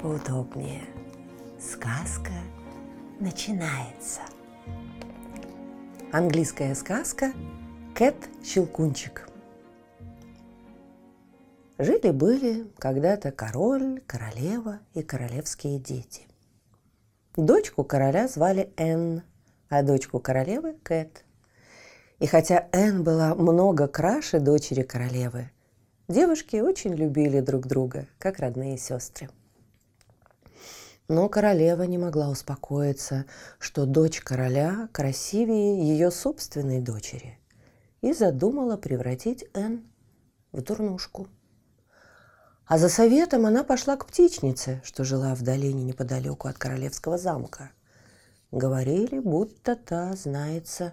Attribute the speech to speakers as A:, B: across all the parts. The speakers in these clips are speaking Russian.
A: поудобнее. Сказка начинается. Английская сказка «Кэт Щелкунчик». Жили-были когда-то король, королева и королевские дети. Дочку короля звали Энн, а дочку королевы – Кэт. И хотя Энн была много краше дочери королевы, девушки очень любили друг друга, как родные сестры – но королева не могла успокоиться, что дочь короля красивее ее собственной дочери, и задумала превратить Энн в дурнушку. А за советом она пошла к птичнице, что жила в долине неподалеку от королевского замка. Говорили, будто та знается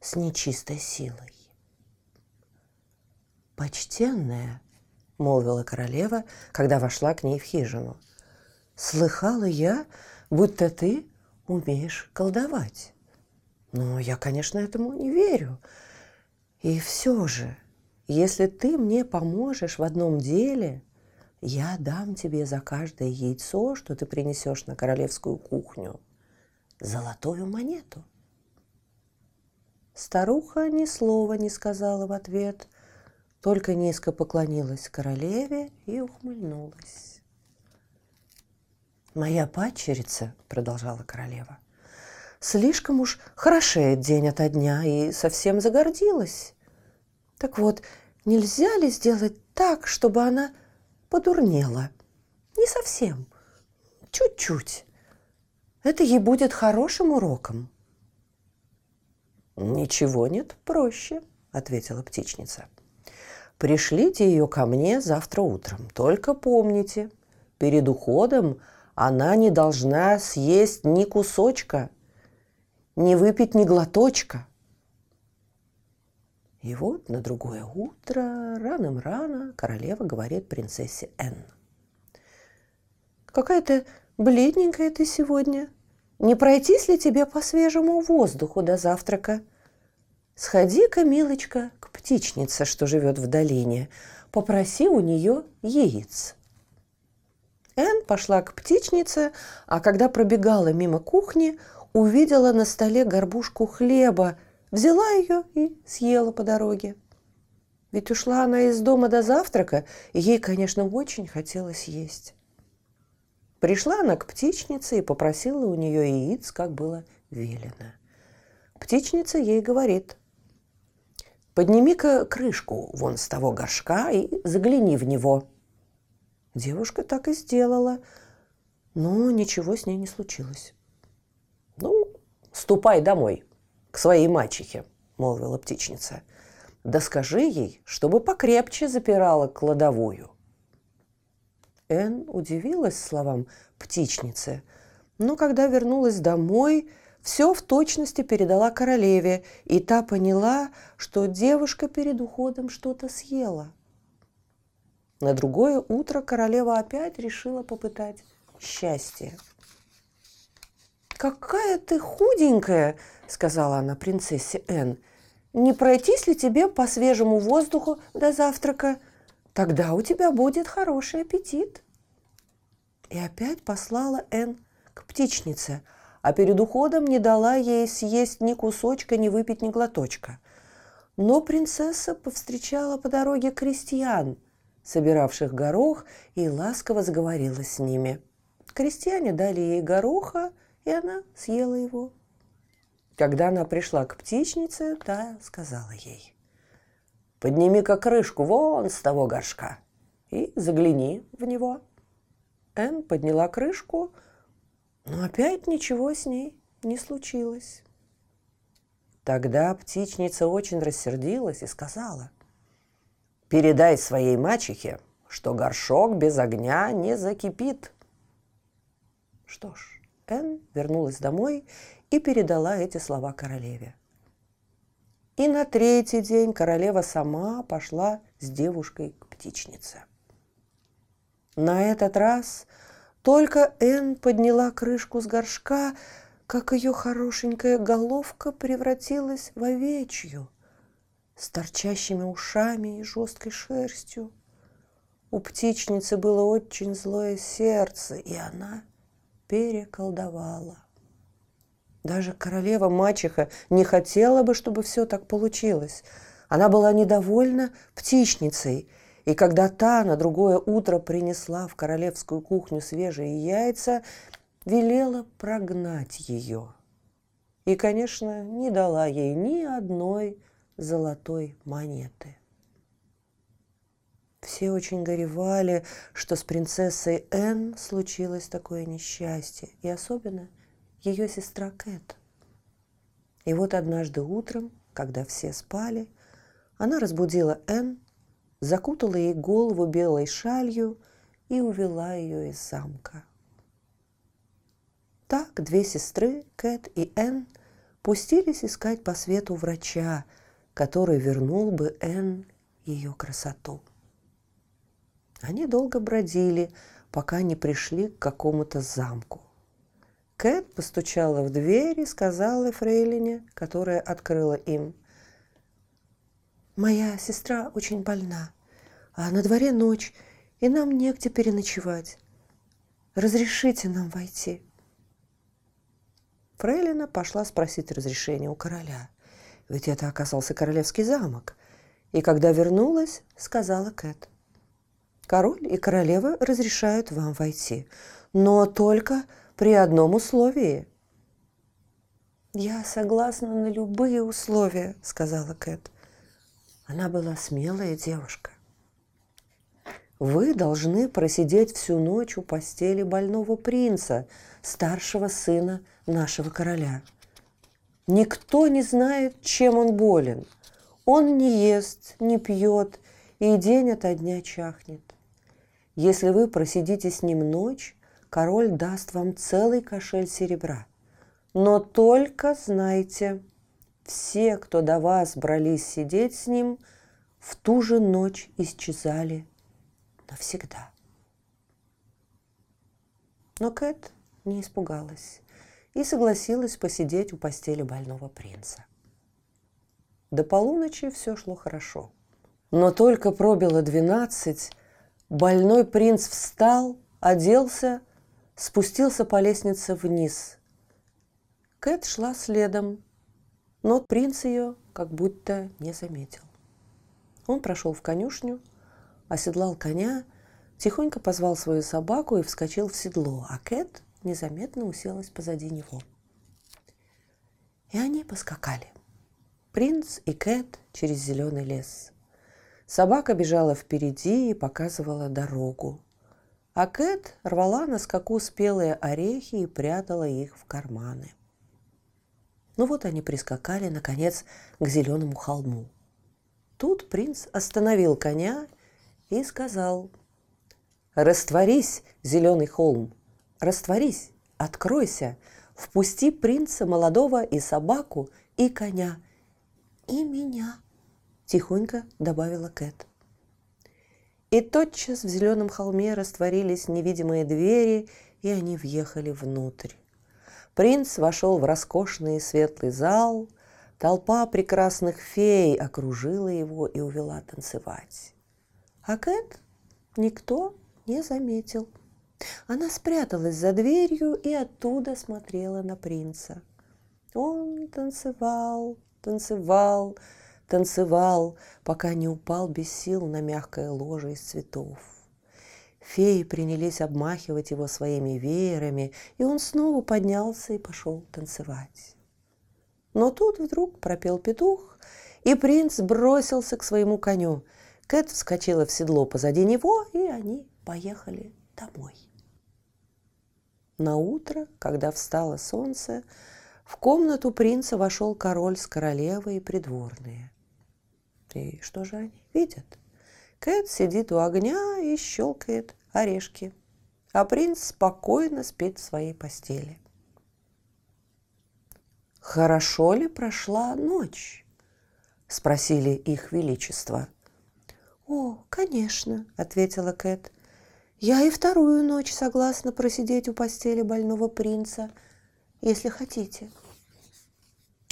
A: с нечистой силой. «Почтенная», — молвила королева, когда вошла к ней в хижину — Слыхала я, будто ты умеешь колдовать. Но я, конечно, этому не верю. И все же, если ты мне поможешь в одном деле, я дам тебе за каждое яйцо, что ты принесешь на королевскую кухню, золотую монету. Старуха ни слова не сказала в ответ, только низко поклонилась королеве и ухмыльнулась. «Моя падчерица», — продолжала королева, — «слишком уж хорошеет день ото дня и совсем загордилась. Так вот, нельзя ли сделать так, чтобы она подурнела? Не совсем, чуть-чуть. Это ей будет хорошим уроком». «Ничего нет проще», — ответила птичница. «Пришлите ее ко мне завтра утром. Только помните, перед уходом она не должна съесть ни кусочка, не выпить ни глоточка. И вот на другое утро, раным-рано, королева говорит принцессе Энн. «Какая-то бледненькая ты сегодня. Не пройтись ли тебе по свежему воздуху до завтрака? Сходи-ка, милочка, к птичнице, что живет в долине, попроси у нее яиц». Энн пошла к птичнице, а когда пробегала мимо кухни, увидела на столе горбушку хлеба, взяла ее и съела по дороге. Ведь ушла она из дома до завтрака, и ей, конечно, очень хотелось есть. Пришла она к птичнице и попросила у нее яиц, как было велено. Птичница ей говорит, «Подними-ка крышку вон с того горшка и загляни в него». Девушка так и сделала, но ничего с ней не случилось. «Ну, ступай домой, к своей мачехе», — молвила птичница. «Да скажи ей, чтобы покрепче запирала кладовую». Эн удивилась словам птичницы, но когда вернулась домой, все в точности передала королеве, и та поняла, что девушка перед уходом что-то съела – на другое утро королева опять решила попытать счастье. «Какая ты худенькая!» – сказала она принцессе Энн. «Не пройтись ли тебе по свежему воздуху до завтрака? Тогда у тебя будет хороший аппетит». И опять послала Энн к птичнице, а перед уходом не дала ей съесть ни кусочка, ни выпить ни глоточка. Но принцесса повстречала по дороге крестьян – собиравших горох, и ласково заговорила с ними. Крестьяне дали ей гороха, и она съела его. Когда она пришла к птичнице, та сказала ей, «Подними-ка крышку вон с того горшка и загляни в него». Энн подняла крышку, но опять ничего с ней не случилось. Тогда птичница очень рассердилась и сказала – Передай своей мачехе, что горшок без огня не закипит. Что ж, Энн вернулась домой и передала эти слова королеве. И на третий день королева сама пошла с девушкой к птичнице. На этот раз только Энн подняла крышку с горшка, как ее хорошенькая головка превратилась в овечью, с торчащими ушами и жесткой шерстью. У птичницы было очень злое сердце, и она переколдовала. Даже королева-мачеха не хотела бы, чтобы все так получилось. Она была недовольна птичницей, и когда та на другое утро принесла в королевскую кухню свежие яйца, велела прогнать ее. И, конечно, не дала ей ни одной золотой монеты. Все очень горевали, что с принцессой Энн случилось такое несчастье, и особенно – ее сестра Кэт. И вот однажды утром, когда все спали, она разбудила Энн, закутала ей голову белой шалью и увела ее из замка. Так две сестры, Кэт и Энн, пустились искать по свету врача, который вернул бы Энн ее красоту. Они долго бродили, пока не пришли к какому-то замку. Кэт постучала в дверь и сказала Фрейлине, которая открыла им. «Моя сестра очень больна, а на дворе ночь, и нам негде переночевать. Разрешите нам войти?» Фрейлина пошла спросить разрешения у короля, ведь это оказался королевский замок. И когда вернулась, сказала Кэт. «Король и королева разрешают вам войти, но только при одном условии. «Я согласна на любые условия», — сказала Кэт. Она была смелая девушка. «Вы должны просидеть всю ночь у постели больного принца, старшего сына нашего короля. Никто не знает, чем он болен. Он не ест, не пьет и день ото дня чахнет. Если вы просидите с ним ночь, король даст вам целый кошель серебра. Но только знайте, все, кто до вас брались сидеть с ним, в ту же ночь исчезали навсегда. Но Кэт не испугалась и согласилась посидеть у постели больного принца. До полуночи все шло хорошо. Но только пробило двенадцать, больной принц встал, оделся – спустился по лестнице вниз. Кэт шла следом, но принц ее как будто не заметил. Он прошел в конюшню, оседлал коня, тихонько позвал свою собаку и вскочил в седло, а Кэт незаметно уселась позади него. И они поскакали. Принц и Кэт через зеленый лес. Собака бежала впереди и показывала дорогу. А Кэт рвала на скаку спелые орехи и прятала их в карманы. Ну вот они прискакали, наконец, к зеленому холму. Тут принц остановил коня и сказал, «Растворись, зеленый холм, растворись, откройся, впусти принца молодого и собаку, и коня, и меня», – тихонько добавила Кэт. И тотчас в зеленом холме растворились невидимые двери, и они въехали внутрь. Принц вошел в роскошный светлый зал, толпа прекрасных фей окружила его и увела танцевать. А Кэт никто не заметил. Она спряталась за дверью и оттуда смотрела на принца. Он танцевал, танцевал, танцевал, пока не упал без сил на мягкое ложе из цветов. Феи принялись обмахивать его своими веерами, и он снова поднялся и пошел танцевать. Но тут вдруг пропел петух, и принц бросился к своему коню. Кэт вскочила в седло позади него, и они поехали домой. На утро, когда встало солнце, в комнату принца вошел король с королевой и придворные. И что же они видят? Кэт сидит у огня и щелкает орешки. а принц спокойно спит в своей постели. «Хорошо ли прошла ночь?» – спросили их величество.
B: «О, конечно», – ответила Кэт. «Я и вторую ночь согласна просидеть у постели больного принца, если хотите».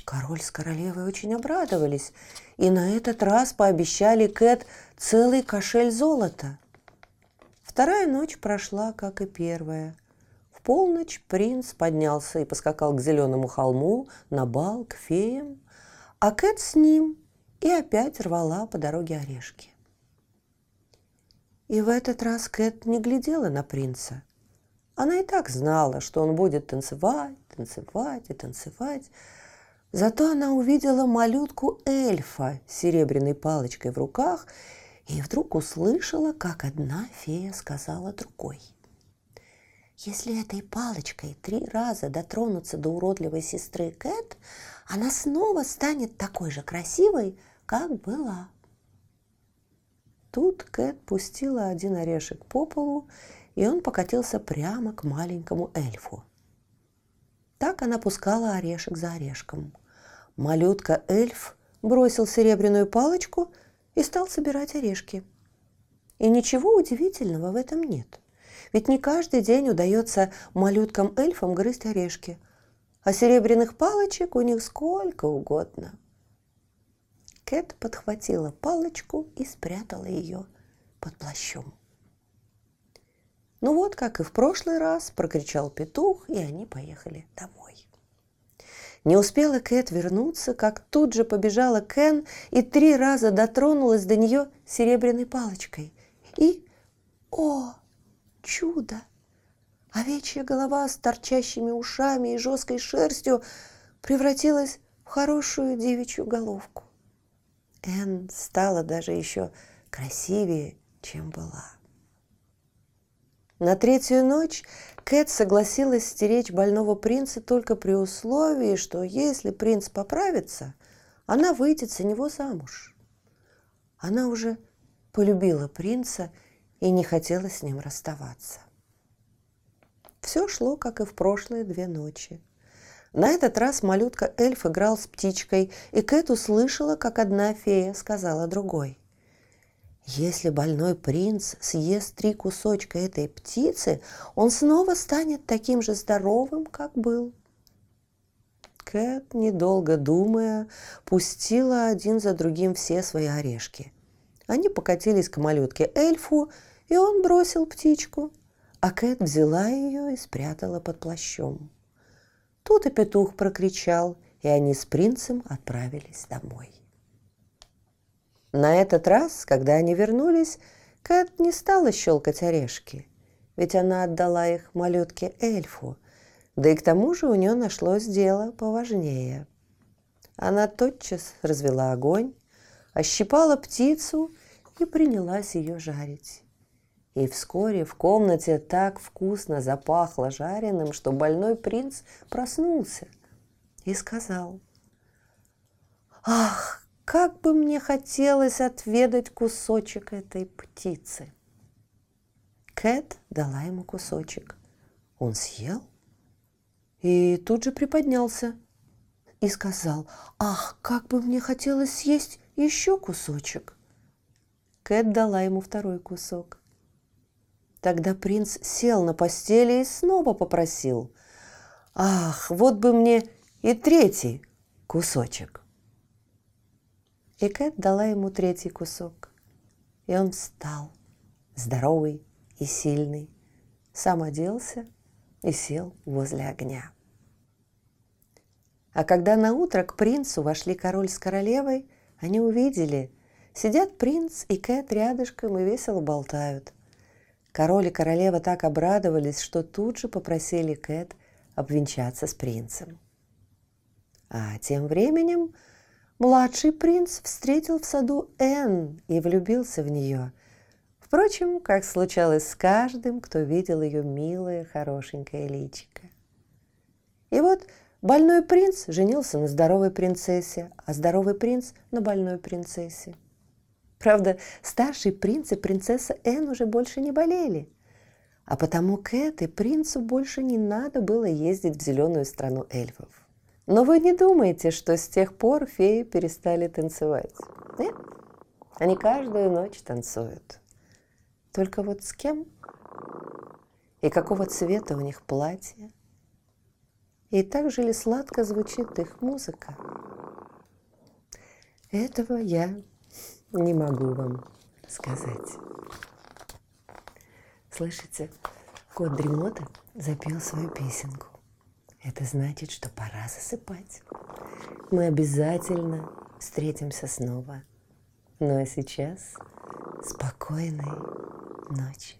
A: Король с королевой очень обрадовались и на этот раз пообещали Кэт целый кошель золота. Вторая ночь прошла, как и первая. В полночь принц поднялся и поскакал к зеленому холму на бал к феям, а Кэт с ним и опять рвала по дороге орешки. И в этот раз Кэт не глядела на принца. Она и так знала, что он будет танцевать, танцевать и танцевать, Зато она увидела малютку-эльфа с серебряной палочкой в руках и вдруг услышала, как одна фея сказала другой.
B: «Если этой палочкой три раза дотронуться до уродливой сестры Кэт, она снова станет такой же красивой, как была».
A: Тут Кэт пустила один орешек по полу, и он покатился прямо к маленькому эльфу. Так она пускала орешек за орешком. Малютка-эльф бросил серебряную палочку и стал собирать орешки. И ничего удивительного в этом нет. Ведь не каждый день удается малюткам-эльфам грызть орешки, а серебряных палочек у них сколько угодно. Кэт подхватила палочку и спрятала ее под плащом. Ну вот, как и в прошлый раз, прокричал петух, и они поехали домой. Не успела Кэт вернуться, как тут же побежала Кен и три раза дотронулась до нее серебряной палочкой. И, о, чудо! Овечья голова с торчащими ушами и жесткой шерстью превратилась в хорошую девичью головку. Эн стала даже еще красивее, чем была. На третью ночь Кэт согласилась стеречь больного принца только при условии, что если принц поправится, она выйдет за него замуж. Она уже полюбила принца и не хотела с ним расставаться. Все шло, как и в прошлые две ночи. На этот раз малютка-эльф играл с птичкой, и Кэт услышала, как одна фея сказала другой. Если больной принц съест три кусочка этой птицы, он снова станет таким же здоровым, как был. Кэт, недолго думая, пустила один за другим все свои орешки. Они покатились к малютке эльфу, и он бросил птичку, а Кэт взяла ее и спрятала под плащом. Тут и петух прокричал, и они с принцем отправились домой. На этот раз, когда они вернулись, Кэт не стала щелкать орешки, ведь она отдала их малютке эльфу, да и к тому же у нее нашлось дело поважнее. Она тотчас развела огонь, ощипала птицу и принялась ее жарить. И вскоре в комнате так вкусно запахло жареным, что больной принц проснулся и сказал, «Ах, как бы мне хотелось отведать кусочек этой птицы. Кэт дала ему кусочек. Он съел и тут же приподнялся и сказал, «Ах, как бы мне хотелось съесть еще кусочек!» Кэт дала ему второй кусок. Тогда принц сел на постели и снова попросил, «Ах, вот бы мне и третий кусочек!» И Кэт дала ему третий кусок. И он встал, здоровый и сильный, сам оделся и сел возле огня. А когда на утро к принцу вошли король с королевой, они увидели, сидят принц и Кэт рядышком и весело болтают. Король и королева так обрадовались, что тут же попросили Кэт обвенчаться с принцем. А тем временем Младший принц встретил в саду Энн и влюбился в нее. Впрочем, как случалось с каждым, кто видел ее милое, хорошенькое личико. И вот больной принц женился на здоровой принцессе, а здоровый принц на больной принцессе. Правда, старший принц и принцесса Энн уже больше не болели. А потому Кэт и принцу больше не надо было ездить в зеленую страну эльфов. Но вы не думаете, что с тех пор феи перестали танцевать? Нет, они каждую ночь танцуют. Только вот с кем? И какого цвета у них платье? И так же ли сладко звучит их музыка? Этого я не могу вам сказать. Слышите, кот Дремота запел свою песенку. Это значит, что пора засыпать. Мы обязательно встретимся снова. Ну а сейчас спокойной ночи.